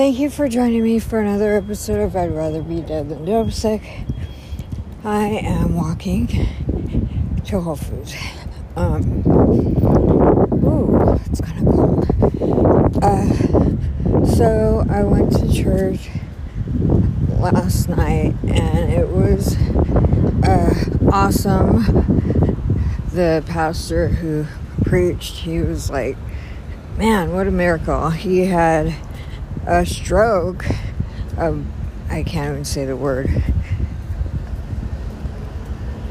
Thank you for joining me for another episode of I'd Rather Be Dead Than Dope Sick. I am walking to Whole Foods. Um, ooh, it's kind of cold. Uh, so I went to church last night and it was uh, awesome. The pastor who preached, he was like, man, what a miracle. He had a stroke. Um, I can't even say the word.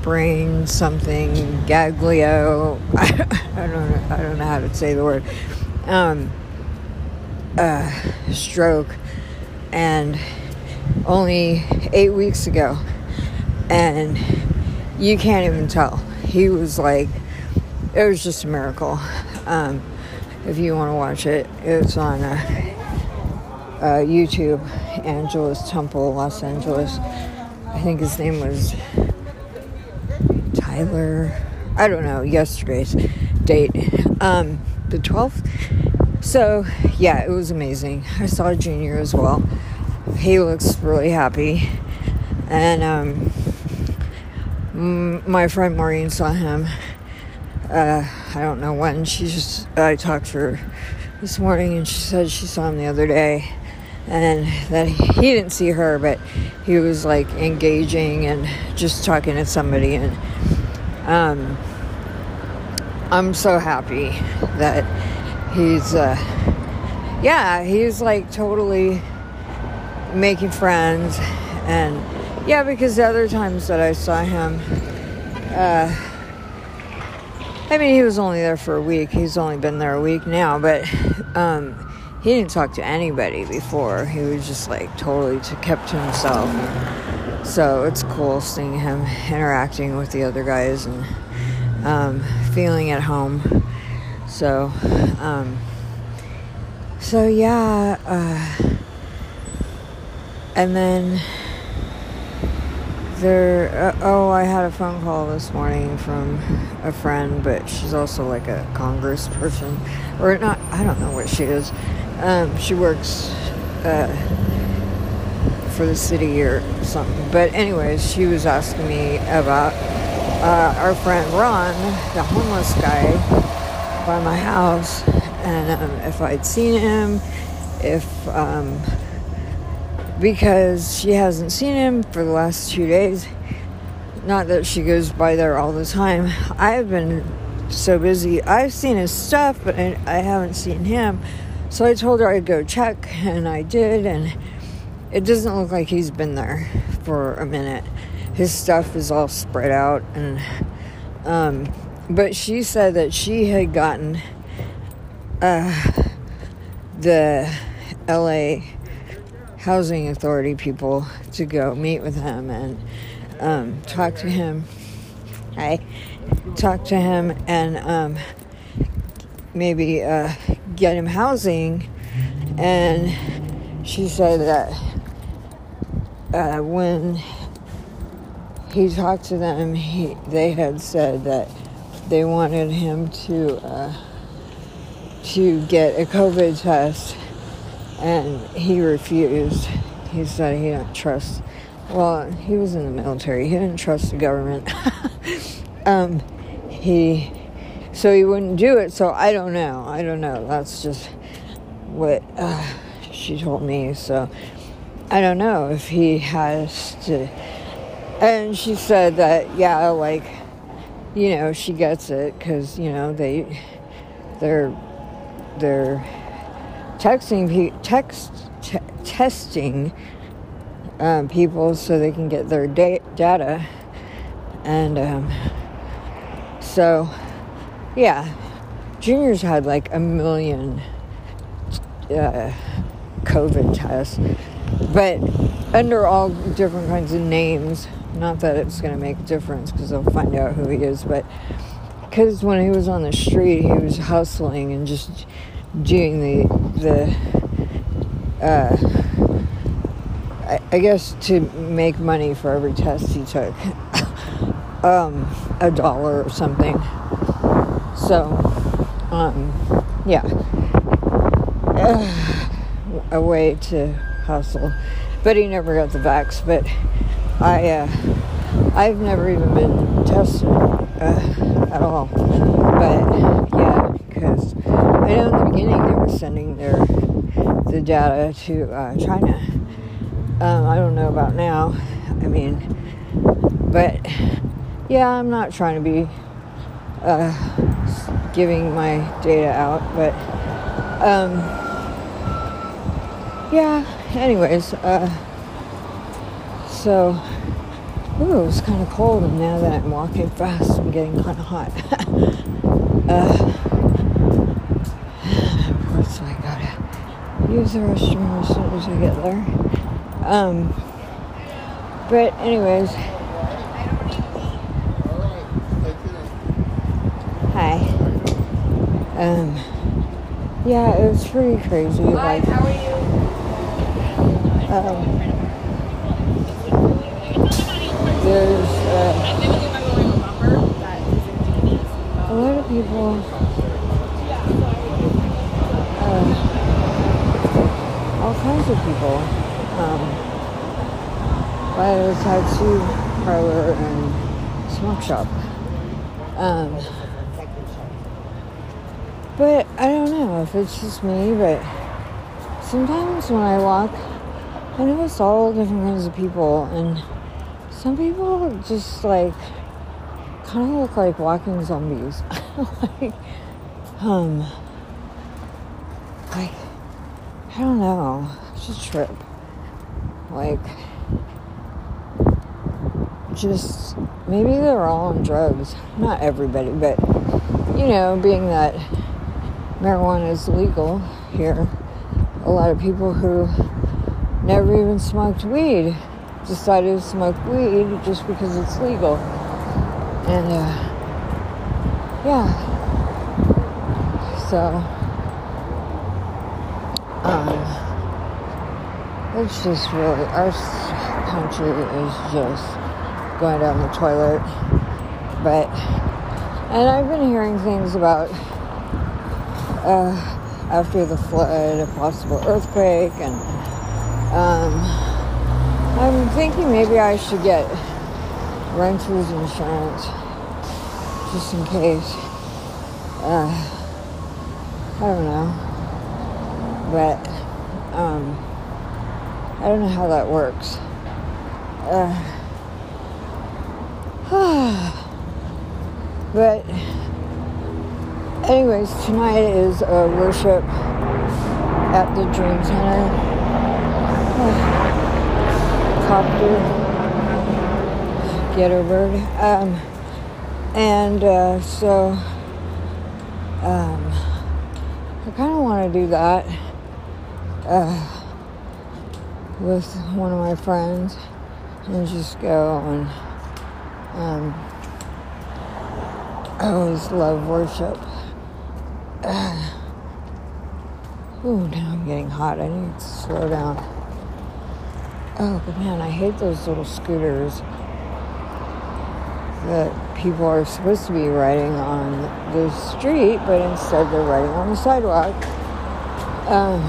Brain something gaglio. I, don't know. I don't know how to say the word. Um, uh, stroke, and only eight weeks ago, and you can't even tell. He was like, it was just a miracle. Um, if you want to watch it, it's on. Uh, uh, YouTube, Angelus Temple, Los Angeles. I think his name was Tyler. I don't know, yesterday's date, um, the 12th. So, yeah, it was amazing. I saw Junior as well. He looks really happy. And um, my friend Maureen saw him. Uh, I don't know when. She just, I talked to her this morning and she said she saw him the other day and that he didn't see her, but he was like engaging and just talking to somebody. And um, I'm so happy that he's, uh, yeah, he's like totally making friends. And yeah, because the other times that I saw him, uh, I mean, he was only there for a week. He's only been there a week now, but um, he didn't talk to anybody before. He was just like totally to, kept to himself. So it's cool seeing him interacting with the other guys and um, feeling at home. So, um, so yeah, uh, and then there. Uh, oh, I had a phone call this morning from a friend, but she's also like a Congress person, or not. I don't know what she is um, she works uh, for the city or something. But anyways, she was asking me about uh, our friend Ron, the homeless guy, by my house, and um, if I'd seen him, if um, because she hasn't seen him for the last two days. Not that she goes by there all the time. I've been so busy. I've seen his stuff, but I haven't seen him. So I told her I'd go check, and I did, and it doesn't look like he's been there for a minute. His stuff is all spread out, and um, but she said that she had gotten uh, the LA Housing Authority people to go meet with him and um, talk to him. I talk to him and um, maybe uh, get him housing. And she said that uh, when he talked to them, he, they had said that they wanted him to uh, to get a COVID test, and he refused. He said he didn't trust. Well, he was in the military. He didn't trust the government. um, he so he wouldn't do it. So I don't know. I don't know. That's just what uh, she told me. So I don't know if he has to. And she said that yeah, like you know, she gets it because you know they they're they're texting text testing um, people so they can get their da- data and um, so yeah, juniors had like a million uh, COVID tests, but under all different kinds of names. Not that it's going to make a difference because they'll find out who he is, but because when he was on the street, he was hustling and just doing the the. Uh, I, guess to make money for every test he took, um, a dollar or something. So, um, yeah. A way to hustle. But he never got the vax. But I, uh, I've never even been tested uh, at all. But yeah, because I know in the beginning they were sending their the data to uh, China. Um, I don't know about now. I mean, but yeah, I'm not trying to be uh, giving my data out, but um, yeah. Anyways, uh, so ooh, it was kind of cold, and now that I'm walking fast, I'm getting kind of hot. uh, of course, I gotta use the restroom as soon as I get there. Um, but anyways. Hi. Um, yeah, it was pretty crazy. Hi, Like, how are you? um, there's uh, I'm giving you my little number that is in Denise. a lot of people. Uh, all kinds of people. Um, by the tattoo parlor and smoke shop. Um, but I don't know if it's just me, but sometimes when I walk, I notice all different kinds of people, and some people just like kind of look like walking zombies. like, um, like, I don't know, it's just a trip. Like, just maybe they're all on drugs. Not everybody, but you know, being that marijuana is legal here, a lot of people who never even smoked weed decided to smoke weed just because it's legal. And uh, yeah, so um, it's just really our country is just going down the toilet. But and I've been hearing things about uh, after the flood, a possible earthquake, and um, I'm thinking maybe I should get renter's insurance just in case. Uh, I don't know, but um, I don't know how that works. Uh, but anyways, tonight is a worship at the Dream Center. Copter, get over it. Um, and uh, so um, I kind of want to do that uh, with one of my friends and just go and um, I always love worship. Uh, ooh, now I'm getting hot. I need to slow down. Oh, but man, I hate those little scooters that people are supposed to be riding on the street, but instead they're riding on the sidewalk. Um,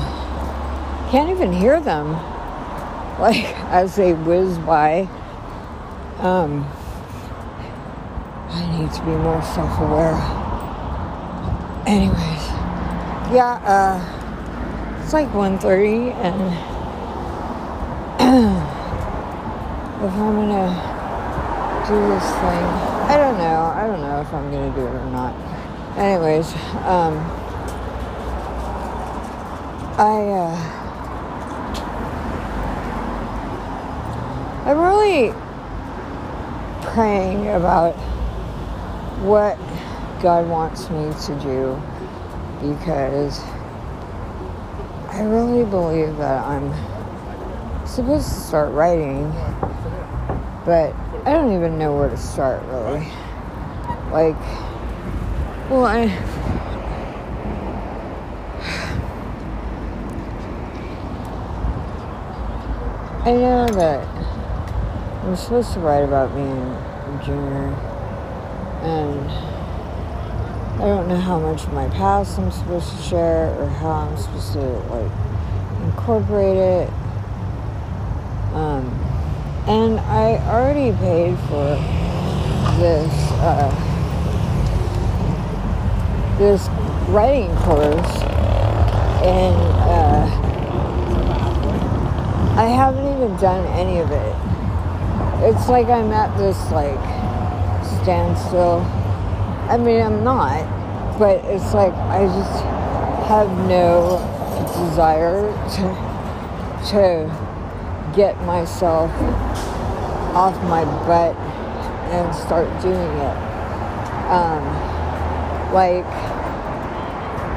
can't even hear them, like as they whiz by. Um, I need to be more self-aware. Anyways, yeah, uh, it's like 1.30 and if I'm gonna do this thing, I don't know. I don't know if I'm gonna do it or not. Anyways, um, I, uh, I'm really praying about what God wants me to do because I really believe that I'm supposed to start writing, but I don't even know where to start really. Like, well, I. I know that I'm supposed to write about being a junior, and I don't know how much of my past I'm supposed to share or how I'm supposed to like incorporate it. Um, and I already paid for this uh, this writing course, and uh, I haven't even done any of it. It's like I'm at this like standstill. I mean, I'm not, but it's like I just have no desire to to get myself off my butt and start doing it. Um, like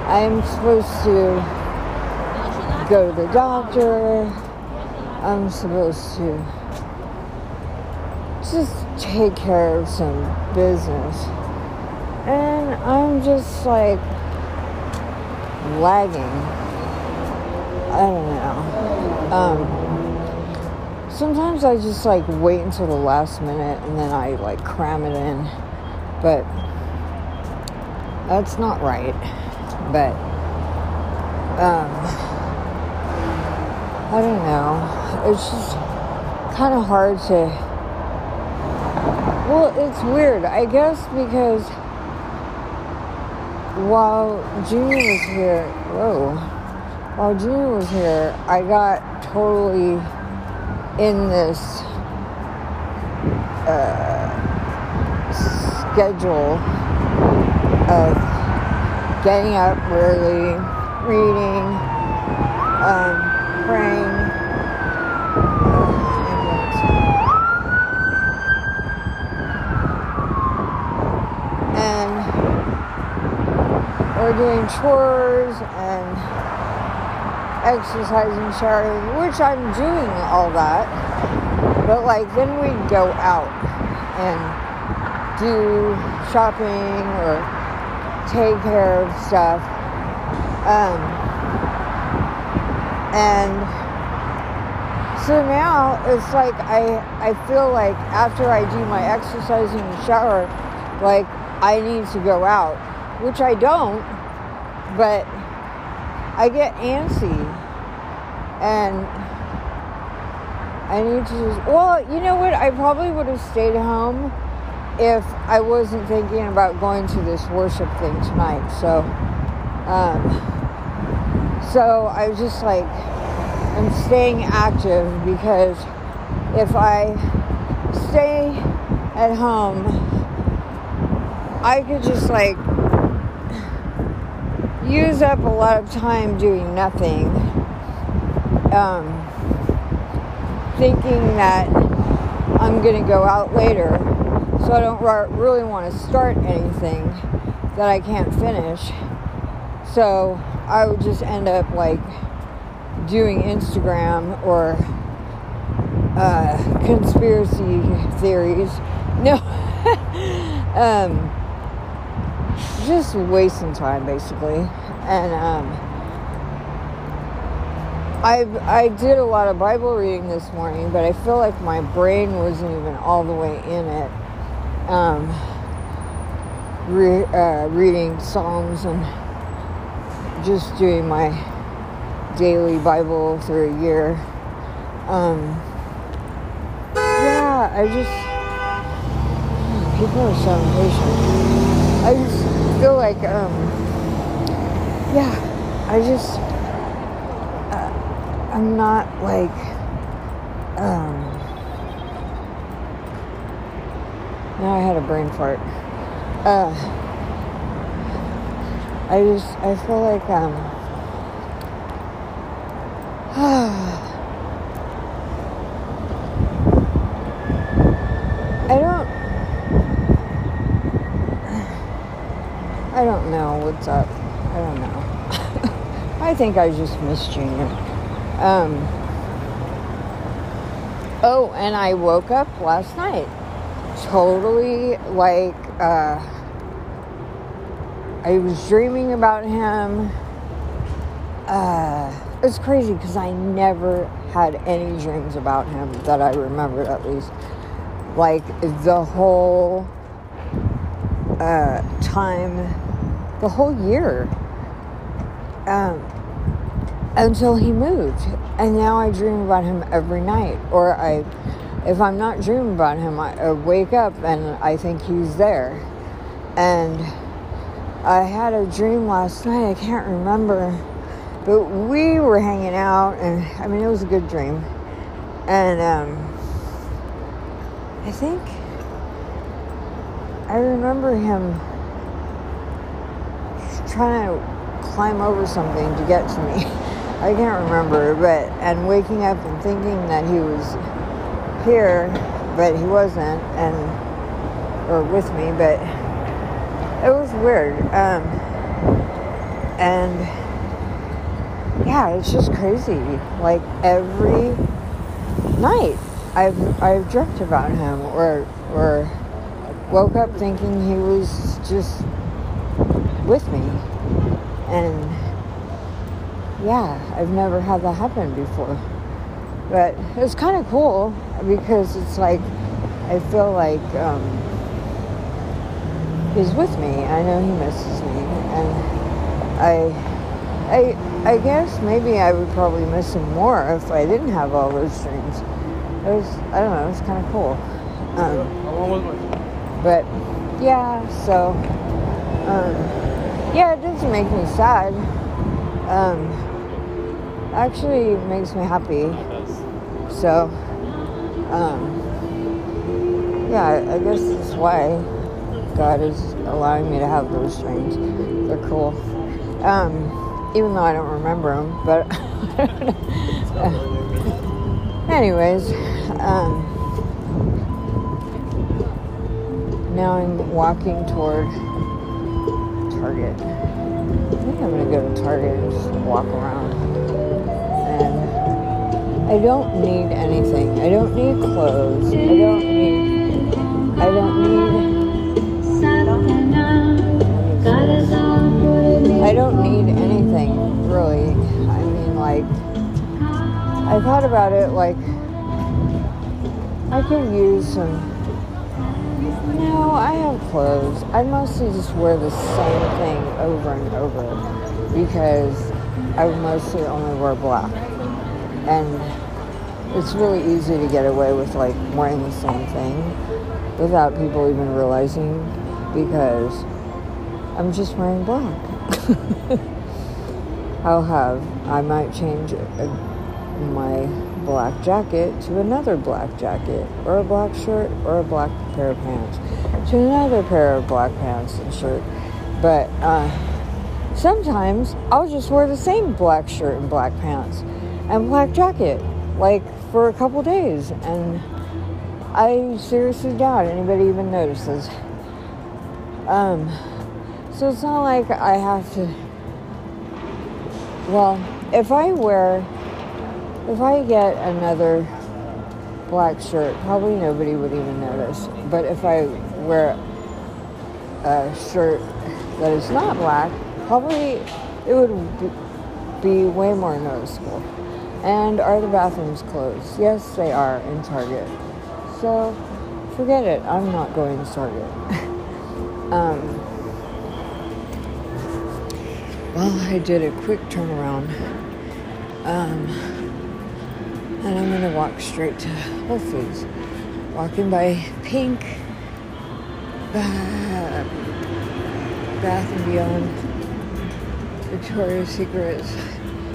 I'm supposed to go to the doctor. I'm supposed to just take care of some business. And I'm just like lagging. I don't know. Um, sometimes I just like wait until the last minute and then I like cram it in. But that's not right. But um, I don't know. It's just kind of hard to. Well, it's weird. I guess because while Junior was here, whoa, while Junior was here, I got totally in this uh, schedule of getting up early, reading, um, praying. And or doing chores and exercising, showering, which I'm doing all that. But like then we'd go out and do shopping or take care of stuff. Um, and so now it's like I I feel like after I do my exercising and shower, like I need to go out, which I don't, but I get antsy and I need to just, well, you know what? I probably would have stayed home if I wasn't thinking about going to this worship thing tonight. So, um, so I was just like, I'm staying active because if I stay at home, I could just like use up a lot of time doing nothing. Um, thinking that I'm going to go out later, so I don't really want to start anything that I can't finish. So I would just end up like doing Instagram or uh, conspiracy theories. No, um, just wasting time basically, and um, I I did a lot of Bible reading this morning, but I feel like my brain wasn't even all the way in it. Um, re, uh, reading Psalms and just doing my daily Bible through a year. Um, yeah, I just people are so impatient. I just feel like um, yeah, I just. I'm not like um now I had a brain fart. Uh I just I feel like um I don't I don't know what's up. I don't know. I think I just miss Junior. Um, oh, and I woke up last night totally like uh, I was dreaming about him. Uh, it's crazy because I never had any dreams about him that I remembered at least. Like the whole uh, time, the whole year. Um, until he moved. And now I dream about him every night. Or I, if I'm not dreaming about him, I, I wake up and I think he's there. And I had a dream last night, I can't remember, but we were hanging out, and I mean, it was a good dream. And um, I think I remember him trying to climb over something to get to me. I can't remember, but and waking up and thinking that he was here, but he wasn't, and or with me, but it was weird. Um, and yeah, it's just crazy. Like every night, I've I've dreamt about him, or or woke up thinking he was just with me, and yeah, I've never had that happen before. But it's kind of cool because it's like I feel like. Um, he's with me. I know he misses me, and I, I, I guess maybe I would probably miss him more if I didn't have all those dreams. It was, I don't know, it was kind of cool. Um, but yeah, so um, yeah, it doesn't make me sad. Um, actually, makes me happy. So um, yeah, I, I guess that's why. God is allowing me to have those dreams. They're cool. Um, even though I don't remember them, but anyways, um, now I'm walking toward Target. I think I'm gonna go to Target and just walk around. And I don't need anything. I don't need clothes. I don't need. I don't need I don't need anything really. I mean, like, I thought about it like I could use some. No, I have clothes. I mostly just wear the same thing over and over because I mostly only wear black. And it's really easy to get away with like wearing the same thing without people even realizing because I'm just wearing black. I'll have, I might change a, my black jacket to another black jacket, or a black shirt, or a black pair of pants, to another pair of black pants and shirt. But uh, sometimes I'll just wear the same black shirt and black pants and black jacket, like for a couple days, and I seriously doubt anybody even notices. Um, so it's not like I have to. Well, if I wear, if I get another black shirt, probably nobody would even notice. But if I wear a shirt that is not black, probably it would be way more noticeable. And are the bathrooms closed? Yes, they are in Target. So forget it. I'm not going to Target. um, well, I did a quick turnaround. Um, and I'm going to walk straight to Whole Foods. Walking by Pink, Bath, and Beyond, Victoria's Secret.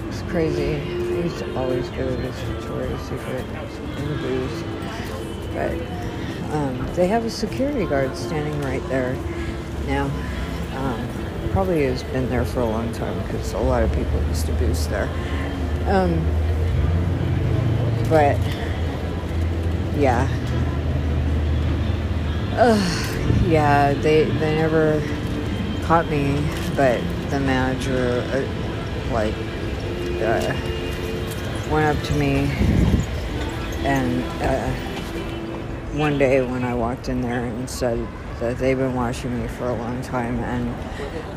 It's crazy. I used to always go to this Victoria's Secret in the booze. But um, they have a security guard standing right there now. Um, probably has been there for a long time because a lot of people used to boost there. Um, but yeah, uh, yeah, they they never caught me, but the manager uh, like uh, went up to me and uh, one day when I walked in there and said that they've been watching me for a long time and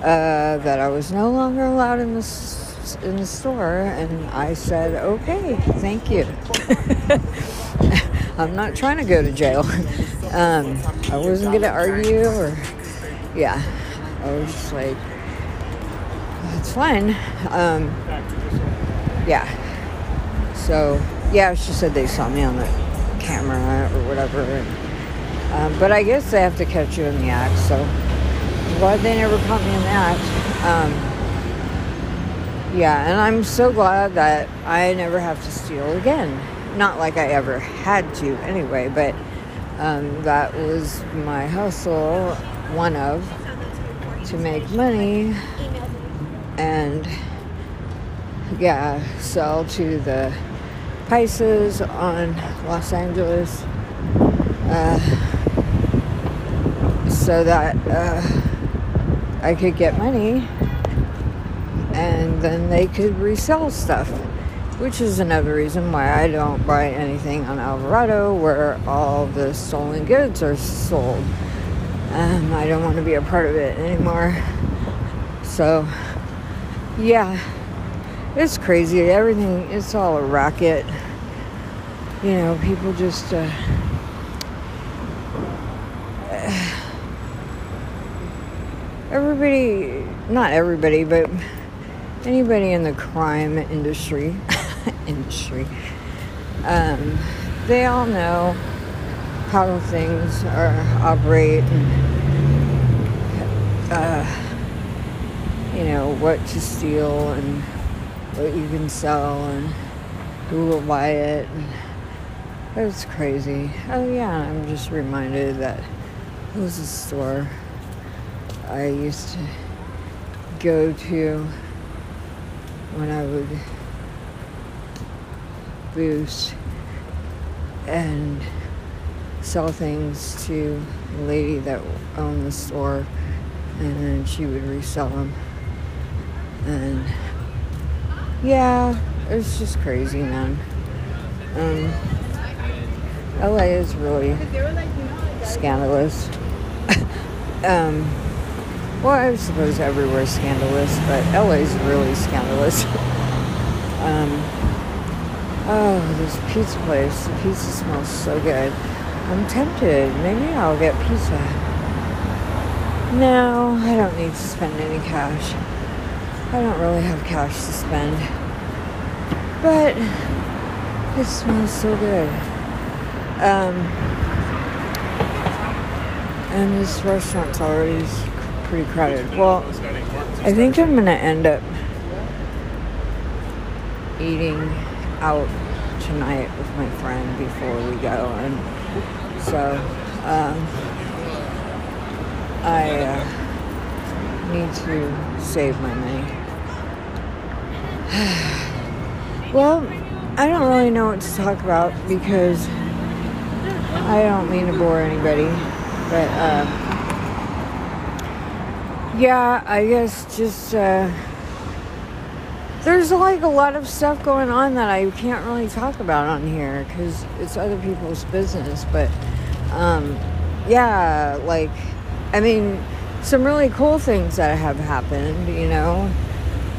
uh, that I was no longer allowed in the, in the store. And I said, okay, thank you. I'm not trying to go to jail. Um, I wasn't going to argue or, yeah, I was just like, it's fine. Um, yeah. So yeah, she said they saw me on the camera or whatever. And, um, but I guess they have to catch you in the act. So glad they never caught me in the act. Um, yeah, and I'm so glad that I never have to steal again. Not like I ever had to anyway, but um, that was my hustle, one of, to make money and yeah, sell to the Pisces on Los Angeles uh, so that uh, I could get money and then they could resell stuff. Which is another reason why I don't buy anything on Alvarado where all the stolen goods are sold. Um, I don't want to be a part of it anymore. So, yeah, it's crazy. Everything, it's all a racket. You know, people just. Uh, everybody, not everybody, but anybody in the crime industry, industry, um, they all know how things are operate and, uh, you know, what to steal and what you can sell and who will buy it. And it's crazy. Oh yeah, I'm just reminded that it was a store I used to go to when I would boost and sell things to the lady that owned the store and then she would resell them and yeah it's just crazy man. Um, LA is really scandalous. Um, well, I suppose everywhere's scandalous, but LA's really scandalous. um, oh, this pizza place. The pizza smells so good. I'm tempted. Maybe I'll get pizza. No, I don't need to spend any cash. I don't really have cash to spend. But it smells so good. Um, and this restaurant's already pretty crowded. Well, I think I'm gonna end up eating out tonight with my friend before we go, and so um, I uh, need to save my money. well, I don't really know what to talk about because I don't mean to bore anybody, but. Uh, yeah, I guess just uh, there's like a lot of stuff going on that I can't really talk about on here because it's other people's business. But um, yeah, like I mean, some really cool things that have happened, you know.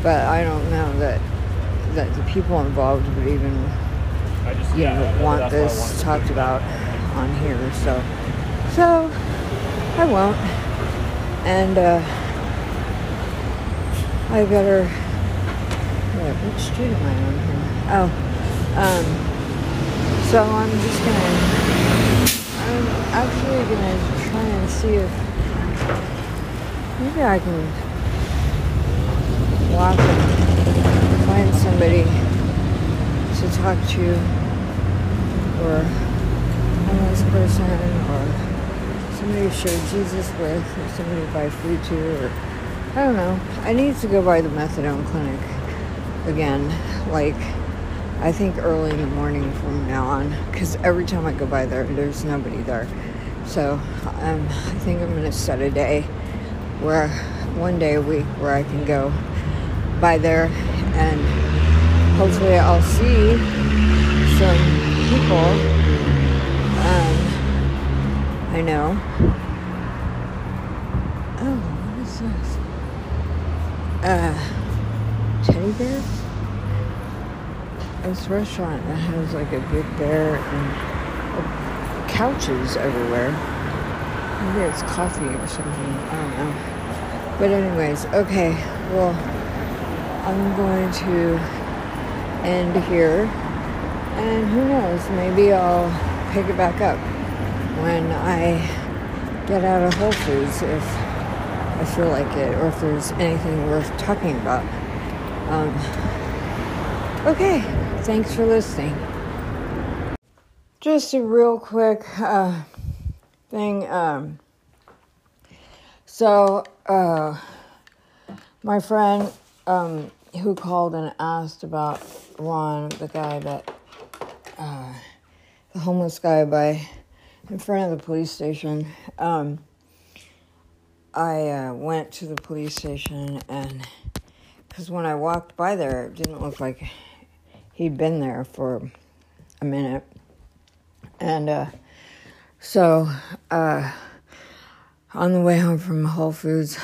But I don't know that that the people involved would even just, you know want this talked about on here. So so I won't. And uh, I better. Which street am I on here? Oh, um, so I'm just gonna. I'm actually gonna try and see if maybe I can walk and find somebody to talk to, or a homeless person, or somebody to share Jesus with, or somebody to buy food to, or I don't know. I need to go by the methadone clinic again. Like, I think early in the morning from now on. Because every time I go by there, there's nobody there. So um, I think I'm to set a day where one day a week where I can go by there and hopefully I'll see some people um, I know. Oh, what is this? uh, teddy bears. This restaurant that has like a big bear and uh, couches everywhere. Maybe it's coffee or something. I don't know. But anyways, okay. Well, I'm going to end here. And who knows, maybe I'll pick it back up when I get out of Whole Foods if I feel like it or if there's anything worth talking about. Um, okay, thanks for listening. Just a real quick uh, thing. Um, so, uh, my friend um, who called and asked about Ron, the guy that, uh, the homeless guy by in front of the police station. Um, I uh, went to the police station and because when I walked by there, it didn't look like he'd been there for a minute. And uh, so uh, on the way home from Whole Foods,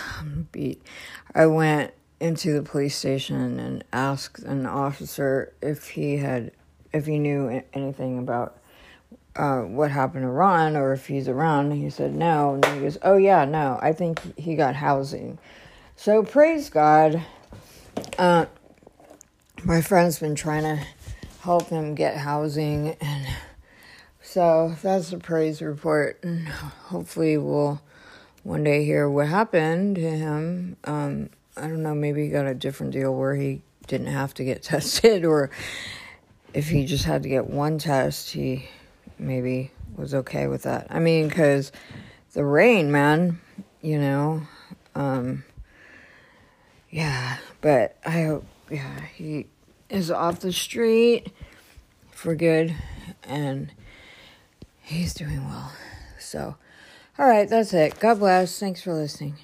beat, I went into the police station and asked an officer if he had, if he knew anything about uh, what happened to Ron or if he's around. He said no. And he goes, Oh, yeah, no, I think he got housing. So praise God. Uh, my friend's been trying to help him get housing. And so that's the praise report. And hopefully we'll one day hear what happened to him. Um, I don't know, maybe he got a different deal where he didn't have to get tested or if he just had to get one test, he maybe was okay with that. I mean, because the rain, man, you know, um, yeah, but I hope, yeah, he is off the street for good and he's doing well. So, all right, that's it. God bless. Thanks for listening.